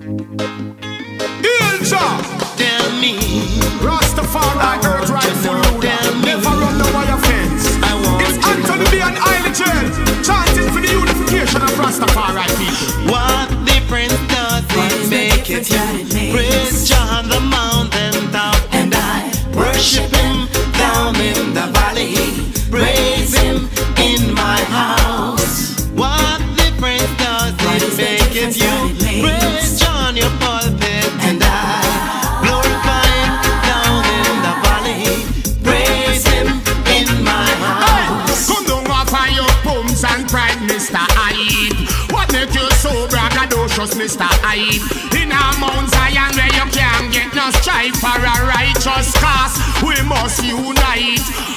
Ilja, Tell me, Rastafari, earth rightful ruler. Never run over your fence. I want It's to Anthony B and Isle Jail, chanting for the unification of Rastafari people. what difference does it make if you Mr. Hype? In a Mount Zion where you can't get no strife for a righteous cause, we must unite.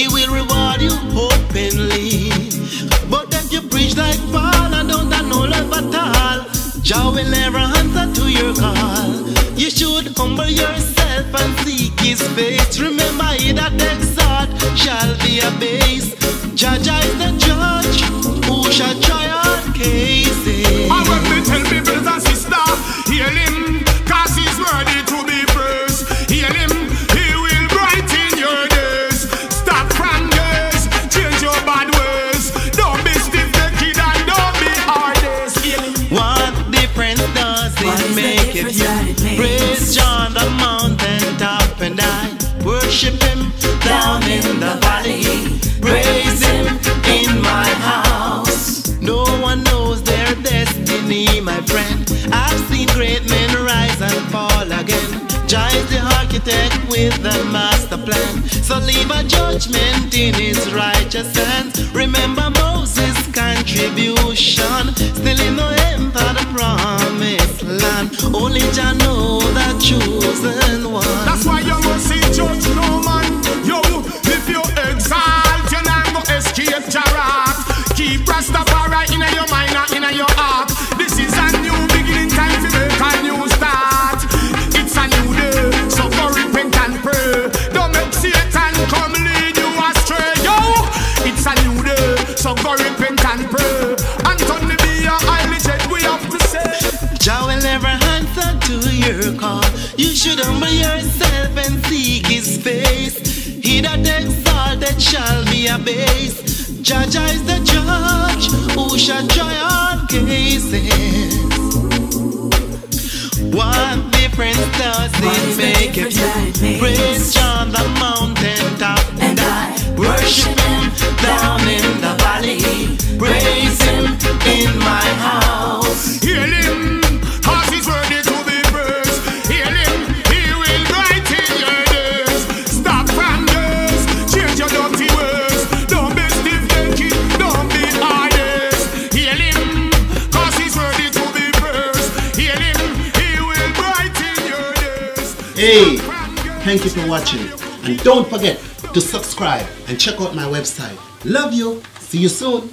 He will reward you openly. But if you preach like Paul and don't have no love at all, Jah will never answer to your call. You should humble yourself and seek His face. Remember, he that exalt shall be abased. Jah Jah if you praise John the mountain top and I worship him down in the valley, praise him in my house? No one knows their destiny, my friend. I've seen great men rise and fall again. Jah is the architect with the master plan. So leave a judgment in his righteous hands. Remember Moses' contribution. Chosen one. That's why you must see judge no man. Yo, if you exalt, you're not go escape Jarat. Keep Rastafari in your mind and in your heart. This is a new beginning time to make a new start. It's a new day, so go repent and pray. Don't make Satan come lead you astray. Yo, it's a new day, so go repent and pray. Anthony B a highly we have to say. Jah will never answer to your call. You should humble yourself and seek His face. He that exalted shall be abased. Jah is the judge who shall try all cases. What difference does it make if you Hey, thank you for watching. And don't forget to subscribe and check out my website. Love you. See you soon.